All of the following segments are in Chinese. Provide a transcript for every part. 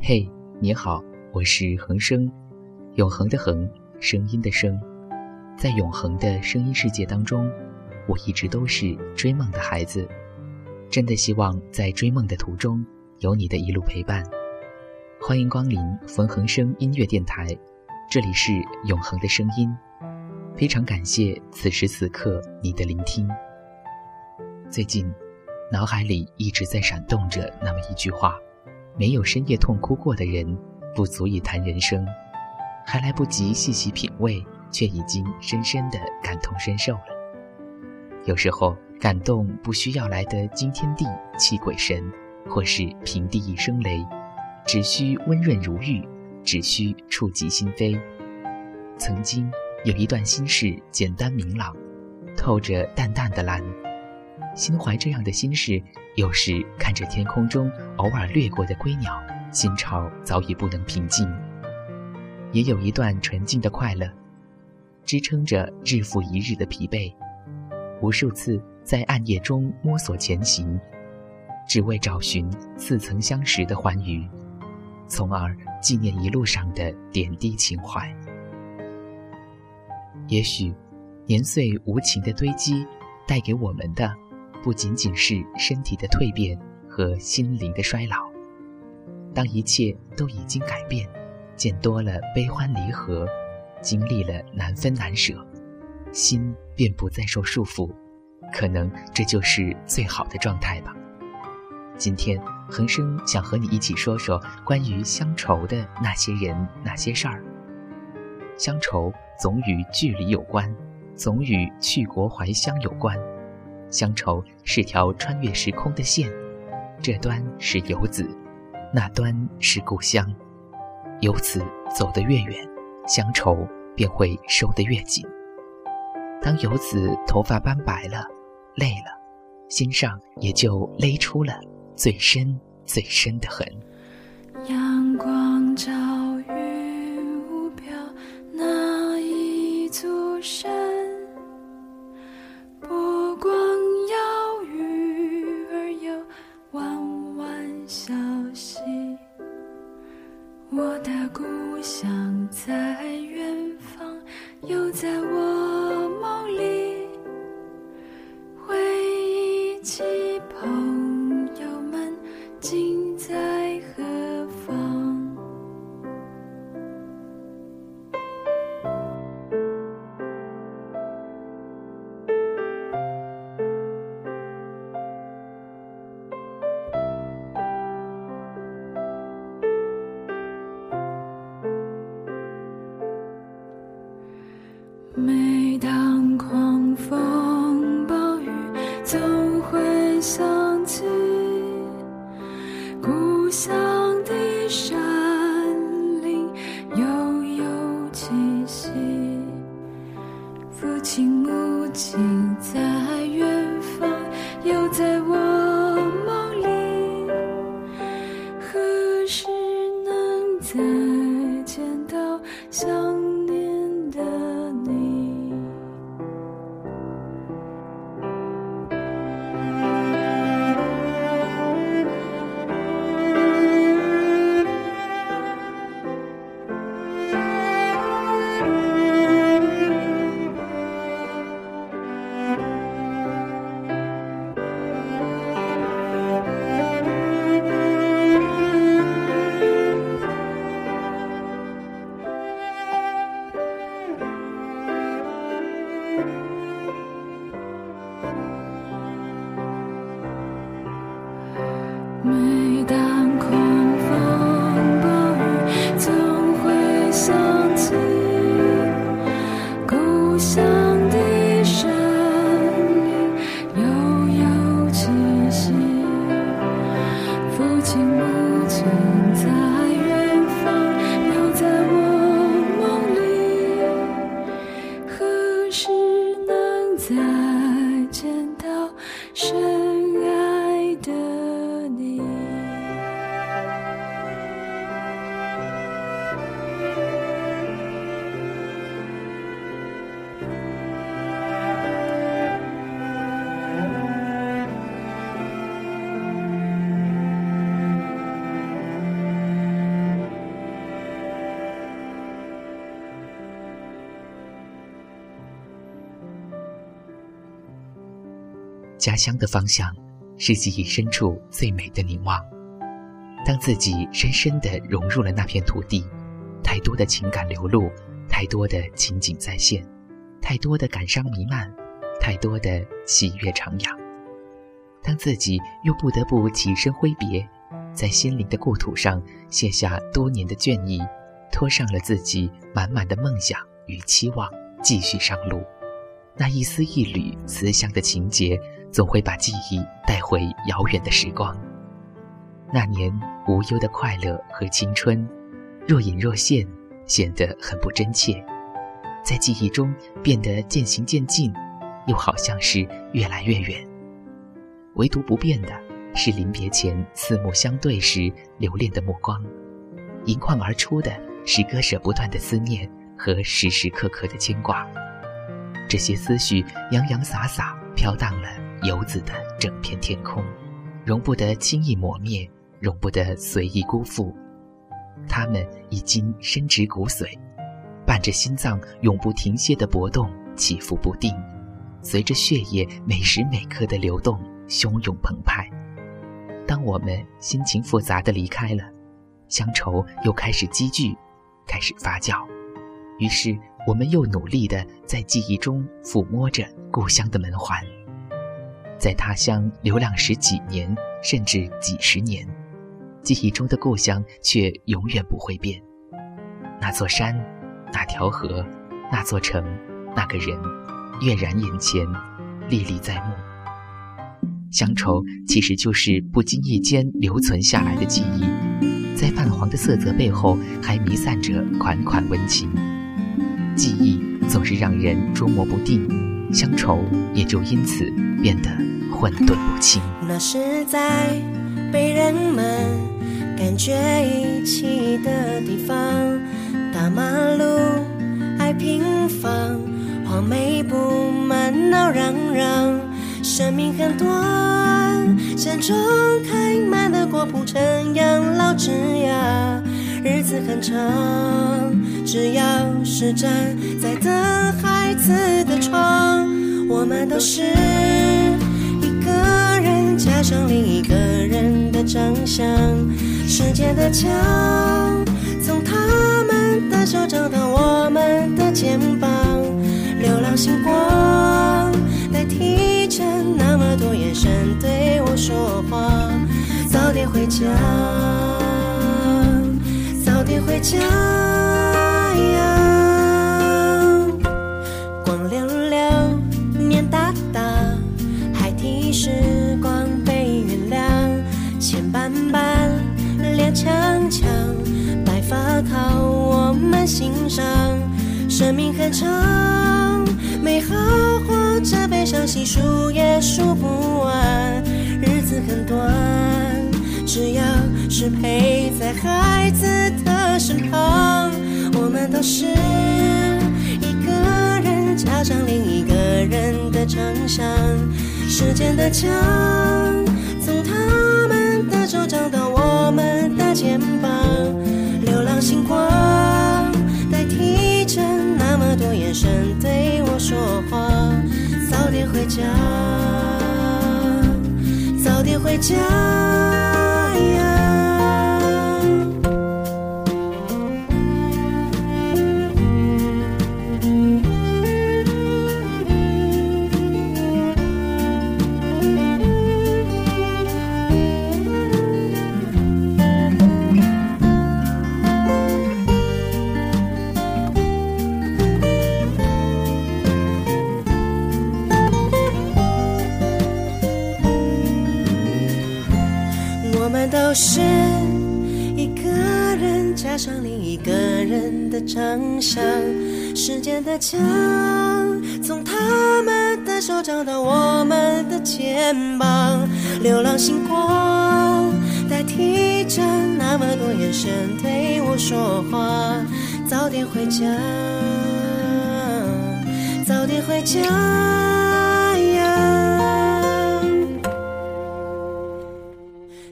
嘿，你好，我是恒生，永恒的恒，声音的声，在永恒的声音世界当中，我一直都是追梦的孩子，真的希望在追梦的途中有你的一路陪伴。欢迎光临冯恒生音乐电台，这里是永恒的声音，非常感谢此时此刻你的聆听。最近，脑海里一直在闪动着那么一句话。没有深夜痛哭过的人，不足以谈人生。还来不及细细品味，却已经深深的感同身受了。有时候，感动不需要来得惊天地泣鬼神，或是平地一声雷，只需温润如玉，只需触及心扉。曾经有一段心事，简单明朗，透着淡淡的蓝。心怀这样的心事，有时看着天空中偶尔掠过的归鸟，心潮早已不能平静。也有一段纯净的快乐，支撑着日复一日的疲惫。无数次在暗夜中摸索前行，只为找寻似曾相识的欢愉，从而纪念一路上的点滴情怀。也许，年岁无情的堆积，带给我们的。不仅仅是身体的蜕变和心灵的衰老，当一切都已经改变，见多了悲欢离合，经历了难分难舍，心便不再受束缚，可能这就是最好的状态吧。今天，恒生想和你一起说说关于乡愁的那些人那些事儿。乡愁总与距离有关，总与去国怀乡有关。乡愁是条穿越时空的线，这端是游子，那端是故乡。游子走得越远，乡愁便会收得越紧。当游子头发斑白了，累了，心上也就勒出了最深最深的痕。总会想起家乡的方向是记忆深处最美的凝望。当自己深深地融入了那片土地，太多的情感流露，太多的情景再现，太多的感伤弥漫，太多的喜悦徜徉。当自己又不得不起身挥别，在心灵的故土上卸下多年的倦意，拖上了自己满满的梦想与期望，继续上路。那一丝一缕慈祥的情节，总会把记忆带回遥远的时光。那年无忧的快乐和青春，若隐若现，显得很不真切，在记忆中变得渐行渐近，又好像是越来越远。唯独不变的是临别前四目相对时留恋的目光，盈眶而出的是割舍不断的思念和时时刻刻的牵挂。这些思绪洋洋洒洒飘荡了游子的整片天空，容不得轻易磨灭。容不得随意辜负，他们已经深植骨髓，伴着心脏永不停歇的搏动，起伏不定，随着血液每时每刻的流动，汹涌澎湃。当我们心情复杂的离开了，乡愁又开始积聚，开始发酵，于是我们又努力的在记忆中抚摸着故乡的门环，在他乡流浪十几年，甚至几十年。记忆中的故乡却永远不会变，那座山，那条河，那座城，那个人，跃然眼前，历历在目。乡愁其实就是不经意间留存下来的记忆，在泛黄的色泽背后，还弥散着款款温情。记忆总是让人捉摸不定，乡愁也就因此变得混沌不清。那是在被人们。感觉遗弃的地方，大马路爱平房，黄梅布满闹嚷嚷。生命很短，山中开满的果铺成养老枝桠。日子很长，只要是站在等孩子窗，我们都是一个人加上另一个人的长相。时间的墙，从他们的手掌到我们的肩膀，流浪星光代替着那么多眼神对我说话。早点回家，早点回家呀！欣赏。生命很长，美好或者悲伤，细数也数不完。日子很短，只要是陪在孩子的身旁，我们都是一个人加上另一个人的长相。时间的墙，从他们的手掌到我们的。肩膀，流浪星光声对我说话。早点回家，早点回家人的长相，时间的墙，从他们的手掌到我们的肩膀，流浪星光代替着那么多眼神对我说话，早点回家，早点回家呀。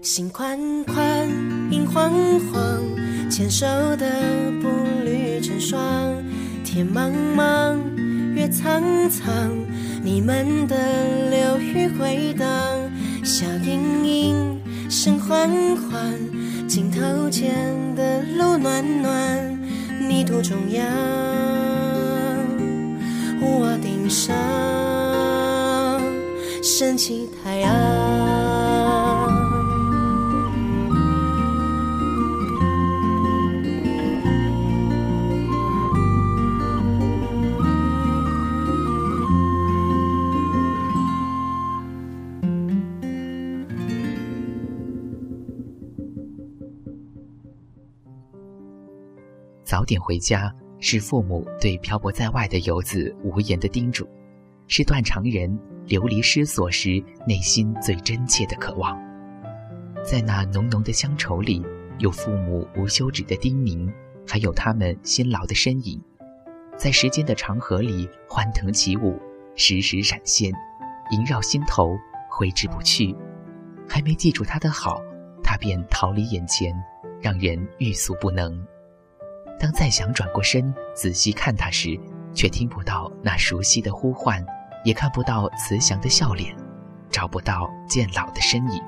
心宽宽，影晃晃，牵手的步履成双。天茫茫，月苍苍，你们的流语回荡，笑盈盈，声缓缓，镜头前的路暖暖，泥土中央，屋顶上升起太阳。早点回家是父母对漂泊在外的游子无言的叮嘱，是断肠人流离失所时内心最真切的渴望。在那浓浓的乡愁里，有父母无休止的叮咛，还有他们辛劳的身影，在时间的长河里欢腾起舞，时时闪现，萦绕心头，挥之不去。还没记住他的好，他便逃离眼前，让人欲速不能。当再想转过身仔细看他时，却听不到那熟悉的呼唤，也看不到慈祥的笑脸，找不到渐老的身影，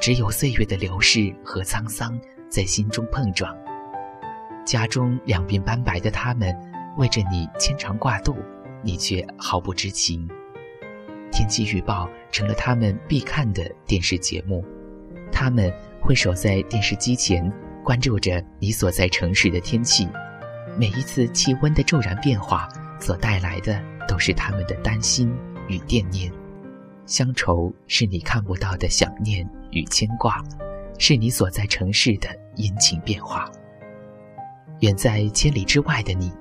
只有岁月的流逝和沧桑在心中碰撞。家中两鬓斑白的他们，为着你牵肠挂肚，你却毫不知情。天气预报成了他们必看的电视节目，他们会守在电视机前。关注着你所在城市的天气，每一次气温的骤然变化所带来的都是他们的担心与惦念。乡愁是你看不到的想念与牵挂，是你所在城市的阴晴变化。远在千里之外的你，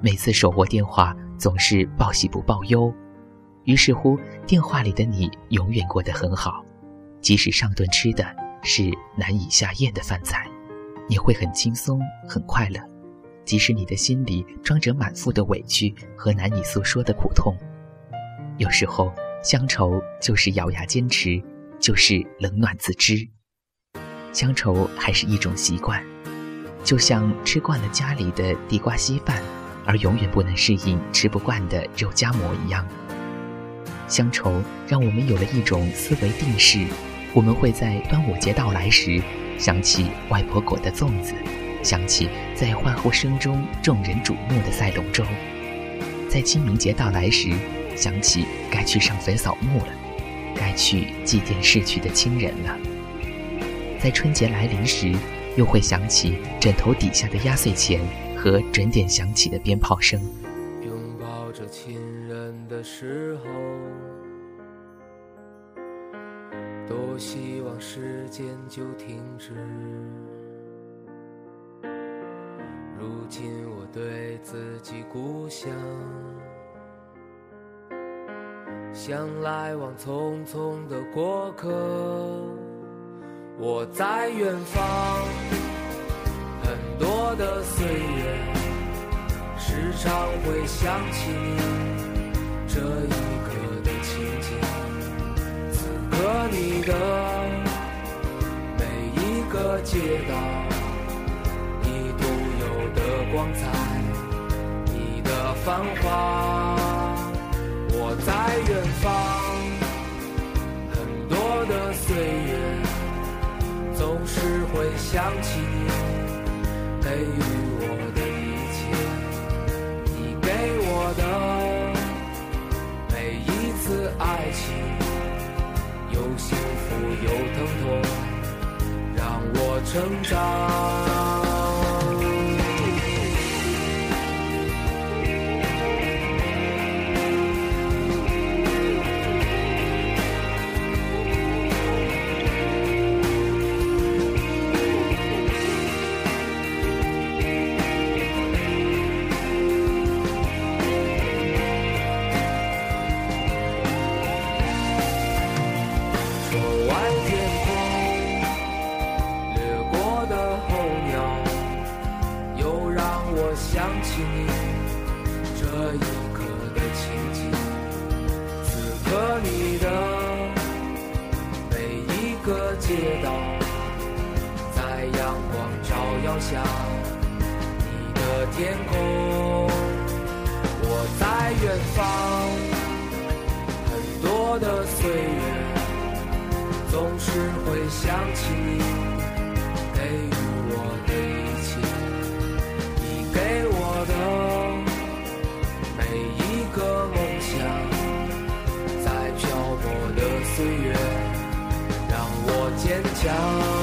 每次手握电话总是报喜不报忧，于是乎电话里的你永远过得很好，即使上顿吃的是难以下咽的饭菜。你会很轻松，很快乐，即使你的心里装着满腹的委屈和难以诉说的苦痛。有时候，乡愁就是咬牙坚持，就是冷暖自知。乡愁还是一种习惯，就像吃惯了家里的地瓜稀饭，而永远不能适应吃不惯的肉夹馍一样。乡愁让我们有了一种思维定式，我们会在端午节到来时。想起外婆裹的粽子，想起在欢呼声中众人瞩目的赛龙舟，在清明节到来时，想起该去上坟扫墓了，该去祭奠逝去的亲人了。在春节来临时，又会想起枕头底下的压岁钱和准点响起的鞭炮声。拥抱着亲人的时候。多希望时间就停止。如今我对自己故乡，像来往匆匆的过客。我在远方，很多的岁月，时常会想起你这和你的每一个街道，你独有的光彩，你的繁华。我在远方，很多的岁月，总是会想起你给予有疼痛，让我成长。飘向，你的天空，我在远方，很多的岁月，总是会想起你给予我的一切，你给我的每一个梦想，在漂泊的岁月，让我坚强。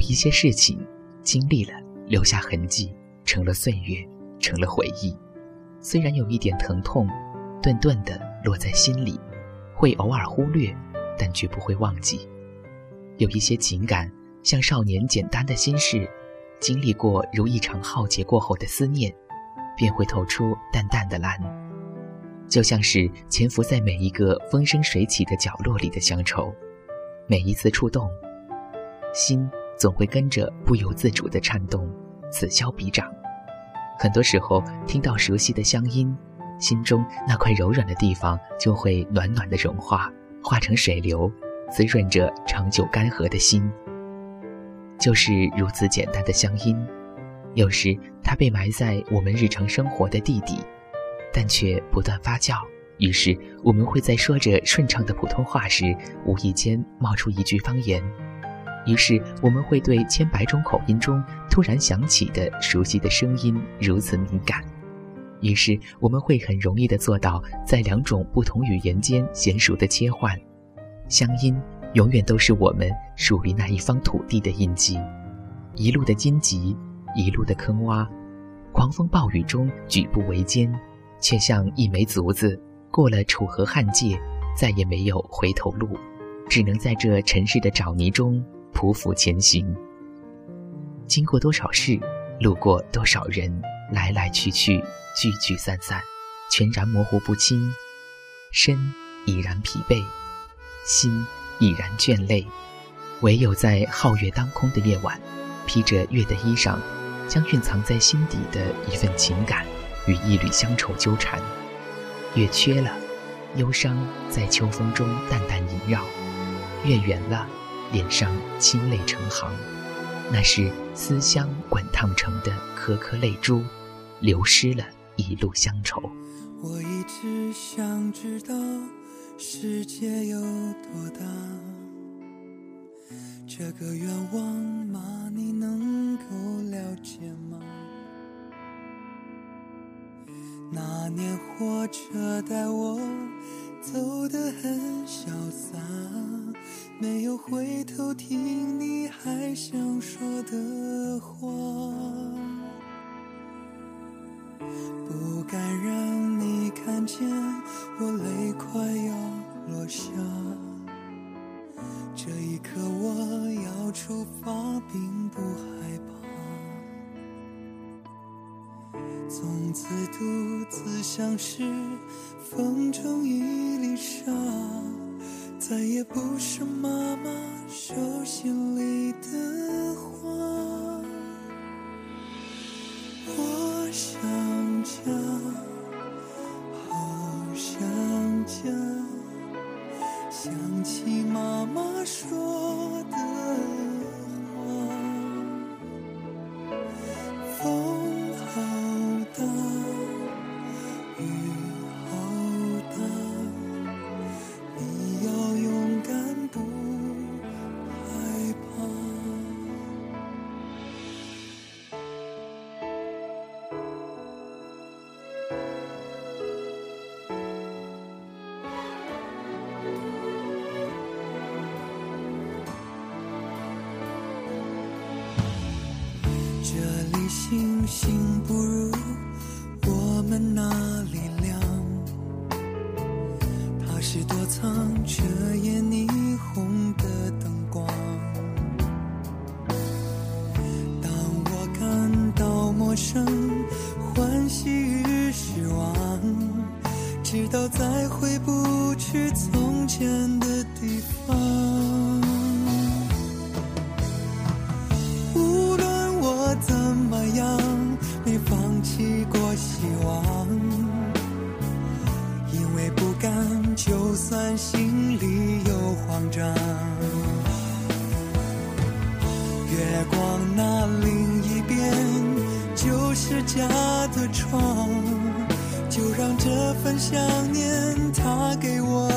有一些事情，经历了留下痕迹，成了岁月，成了回忆。虽然有一点疼痛，顿顿的落在心里，会偶尔忽略，但绝不会忘记。有一些情感，像少年简单的心事，经历过如一场浩劫过后的思念，便会透出淡淡的蓝，就像是潜伏在每一个风生水起的角落里的乡愁。每一次触动，心。总会跟着不由自主的颤动，此消彼长。很多时候听到熟悉的乡音，心中那块柔软的地方就会暖暖的融化，化成水流，滋润着长久干涸的心。就是如此简单的乡音，有时它被埋在我们日常生活的地底，但却不断发酵。于是我们会在说着顺畅的普通话时，无意间冒出一句方言。于是，我们会对千百种口音中突然响起的熟悉的声音如此敏感。于是，我们会很容易地做到在两种不同语言间娴熟的切换。乡音永远都是我们属于那一方土地的印记。一路的荆棘，一路的坑洼，狂风暴雨中举步维艰，却像一枚卒子，过了楚河汉界，再也没有回头路，只能在这尘世的沼泥中。匍匐前行，经过多少事，路过多少人，来来去去，聚聚散散，全然模糊不清。身已然疲惫，心已然倦累，唯有在皓月当空的夜晚，披着月的衣裳，将蕴藏在心底的一份情感与一缕乡愁纠缠。月缺了，忧伤在秋风中淡淡萦绕；月圆了。脸上清泪成行，那是思乡滚烫成的颗颗泪珠，流失了一路乡愁。我一直想知道世界有多大，这个愿望吗？你能够了解吗？那年火车带我走得很潇洒。没有回头听你还想说的话，不敢让你看见我泪快要落下。这一刻我要出发，并不害怕。从此独自相识风中一粒沙。再也不是妈妈手心里的花。我想家，好想家，想起妈妈说的家的窗，就让这份想念，它给我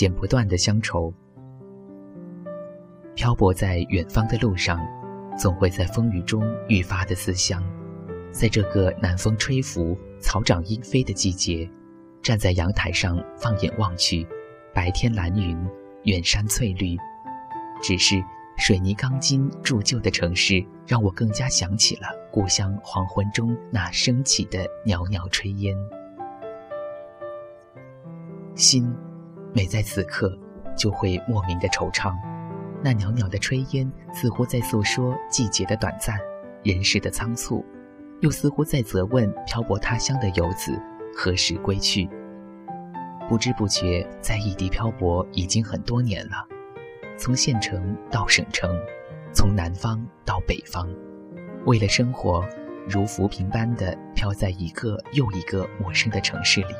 剪不断的乡愁，漂泊在远方的路上，总会在风雨中愈发的思乡。在这个南风吹拂、草长莺飞的季节，站在阳台上放眼望去，白天蓝云，远山翠绿。只是水泥钢筋铸就的城市，让我更加想起了故乡黄昏中那升起的袅袅炊烟。心，每在此刻就会莫名的惆怅。那袅袅的炊烟，似乎在诉说季节的短暂，人世的仓促，又似乎在责问漂泊他乡的游子何时归去。不知不觉，在异地漂泊已经很多年了，从县城到省城，从南方到北方，为了生活，如浮萍般的飘在一个又一个陌生的城市里。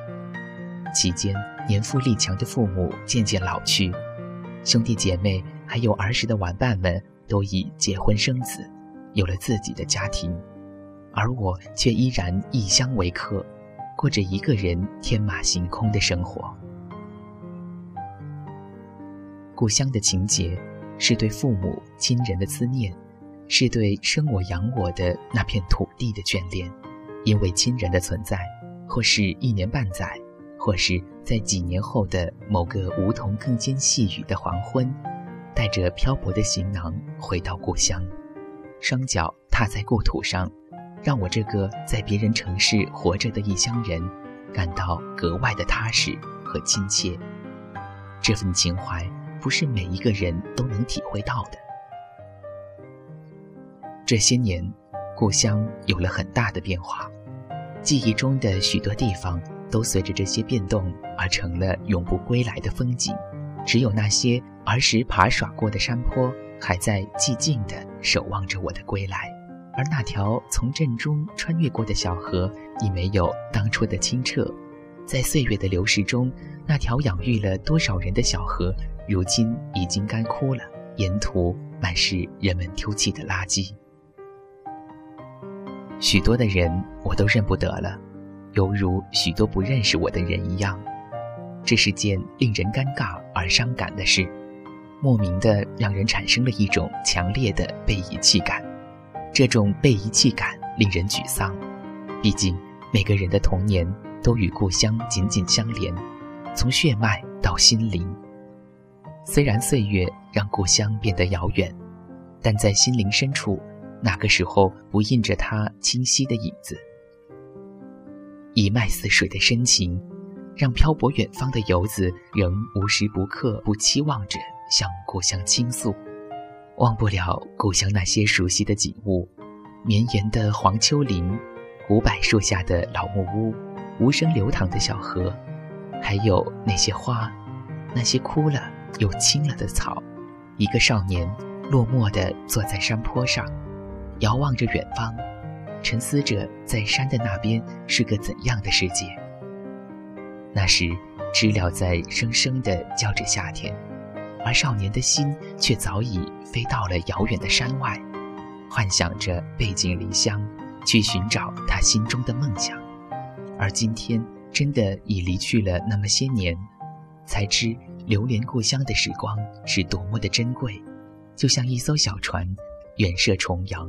期间，年富力强的父母渐渐老去，兄弟姐妹还有儿时的玩伴们都已结婚生子，有了自己的家庭，而我却依然异乡为客，过着一个人天马行空的生活。故乡的情结，是对父母亲人的思念，是对生我养我的那片土地的眷恋，因为亲人的存在，或是一年半载。或是在几年后的某个梧桐更兼细雨的黄昏，带着漂泊的行囊回到故乡，双脚踏在故土上，让我这个在别人城市活着的异乡人感到格外的踏实和亲切。这份情怀不是每一个人都能体会到的。这些年，故乡有了很大的变化，记忆中的许多地方都随着这些变动而成了永不归来的风景，只有那些儿时爬耍过的山坡还在寂静地守望着我的归来，而那条从镇中穿越过的小河已没有当初的清澈，在岁月的流逝中。那条养育了多少人的小河，如今已经干枯了，沿途满是人们丢弃的垃圾。许多的人我都认不得了，犹如许多不认识我的人一样。这是件令人尴尬而伤感的事，莫名的让人产生了一种强烈的被遗弃感。这种被遗弃感令人沮丧，毕竟每个人的童年都与故乡紧紧相连。从血脉到心灵，虽然岁月让故乡变得遥远，但在心灵深处，哪个时候不印着它清晰的影子？一脉似水的深情，让漂泊远方的游子仍无时不刻不期望着向故乡倾诉。忘不了故乡那些熟悉的景物：绵延的黄丘陵，古柏树下的老木屋，无声流淌的小河。还有那些花，那些枯了又青了的草，一个少年落寞地坐在山坡上，遥望着远方，沉思着在山的那边是个怎样的世界。那时，知了在声声地叫着夏天，而少年的心却早已飞到了遥远的山外，幻想着背井离乡，去寻找他心中的梦想。而今天。真的已离去了那么些年，才知流连故乡的时光是多么的珍贵。就像一艘小船，远涉重洋，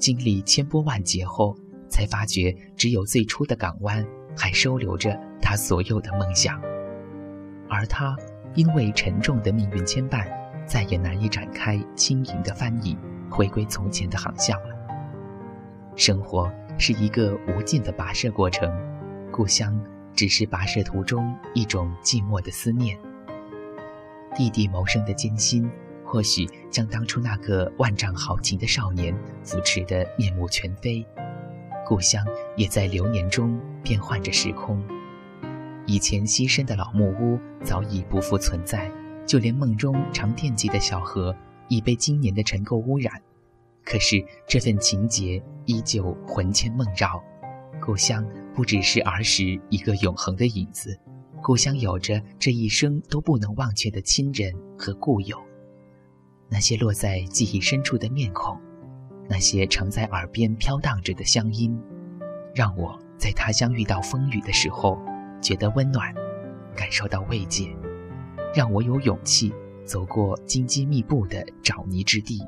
经历千波万劫后，才发觉只有最初的港湾还收留着他所有的梦想。而他因为沉重的命运牵绊，再也难以展开轻盈的帆翼，回归从前的航向了。生活是一个无尽的跋涉过程，故乡。只是跋涉途中一种寂寞的思念。弟弟谋生的艰辛，或许将当初那个万丈豪情的少年扶持得面目全非。故乡也在流年中变换着时空。以前栖身的老木屋早已不复存在，就连梦中常惦记的小河已被今年的尘垢污染。可是这份情结依旧魂牵梦绕。故乡不只是儿时一个永恒的影子，故乡有着这一生都不能忘却的亲人和故友。那些落在记忆深处的面孔，那些常在耳边飘荡着的乡音，让我在他乡遇到风雨的时候觉得温暖，感受到慰藉，让我有勇气走过荆棘密布的沼泥之地。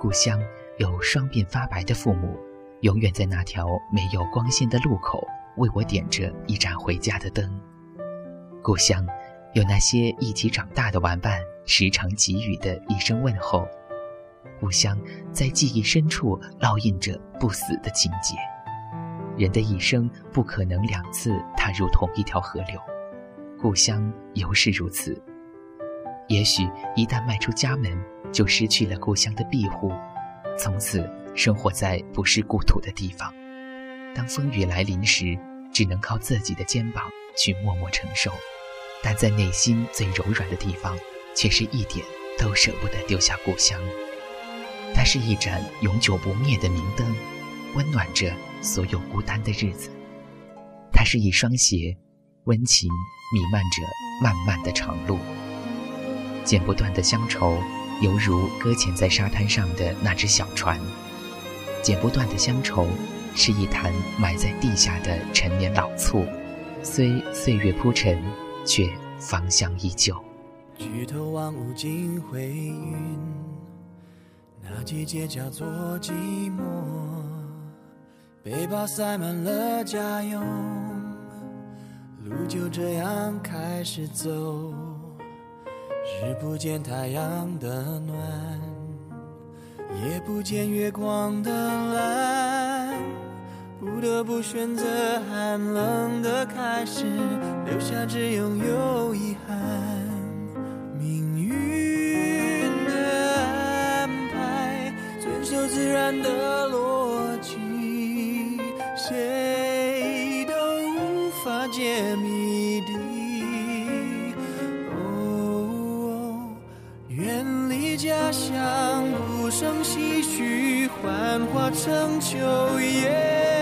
故乡有双鬓发白的父母。永远在那条没有光线的路口，为我点着一盏回家的灯。故乡，有那些一起长大的玩伴，时常给予的一声问候。故乡，在记忆深处烙印着不死的情节。人的一生不可能两次踏入同一条河流，故乡尤是如此。也许一旦迈出家门，就失去了故乡的庇护，从此。生活在不是故土的地方，当风雨来临时，只能靠自己的肩膀去默默承受；但在内心最柔软的地方，却是一点都舍不得丢下故乡。它是一盏永久不灭的明灯，温暖着所有孤单的日子；它是一双鞋，温情弥漫着漫漫的长路。剪不断的乡愁，犹如搁浅在沙滩上的那只小船。剪不断的乡愁，是一坛埋在地下的陈年老醋，虽岁月铺陈，却芳香依旧。举头望无尽灰云，那季节叫做寂寞。背包塞满了家用，路就这样开始走，日不见太阳的暖，夜不见月光的蓝，不得不选择寒冷的开始，留下只拥有遗憾。有自然的逻辑，谁都无法解谜底。哦，远离家乡，不胜唏嘘，幻化成秋叶，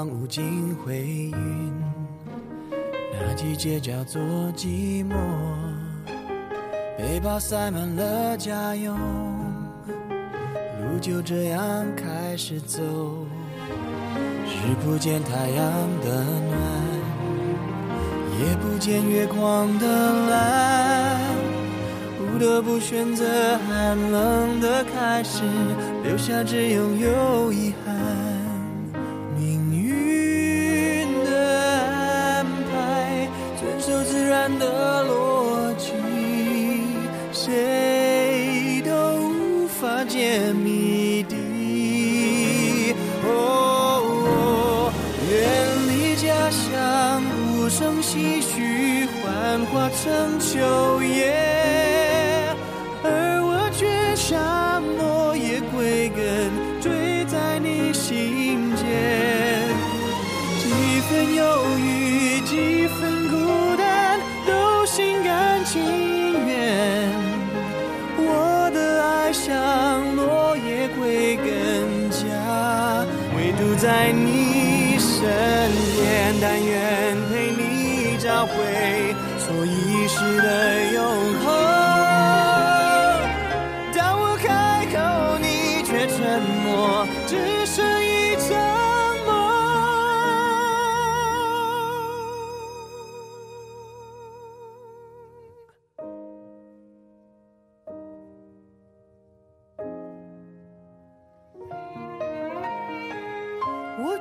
举头望无尽灰云，那季节叫做寂寞。背包塞满了家用，路就这样开始走。日不见太阳的暖，夜不见月光的蓝，不得不选择寒冷的开始，留下只拥有遗憾。的逻辑，谁都无法解谜底。哦，远离家乡，无声唏嘘，幻化成秋叶，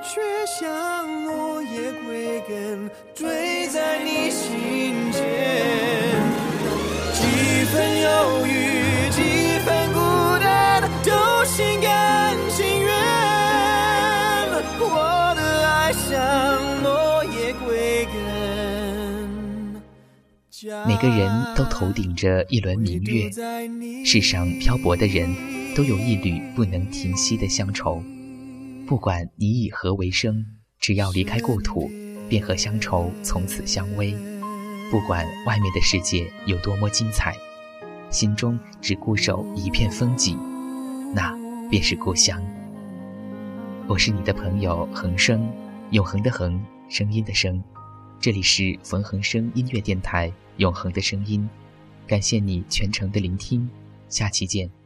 却像落叶归根，坠在你心间。几分忧郁，几分孤单，都心甘情愿。我的爱像落叶归根。每个人都头顶着一轮明月，世上漂泊的人都有一缕不能停息的乡愁。不管你以何为生，只要离开故土，便和乡愁从此相偎。不管外面的世界有多么精彩，心中只固守一片风景，那便是故乡。我是你的朋友恒生，永恒的恒，声音的声。这里是冯恒生音乐电台，永恒的声音。感谢你全程的聆听，下期见。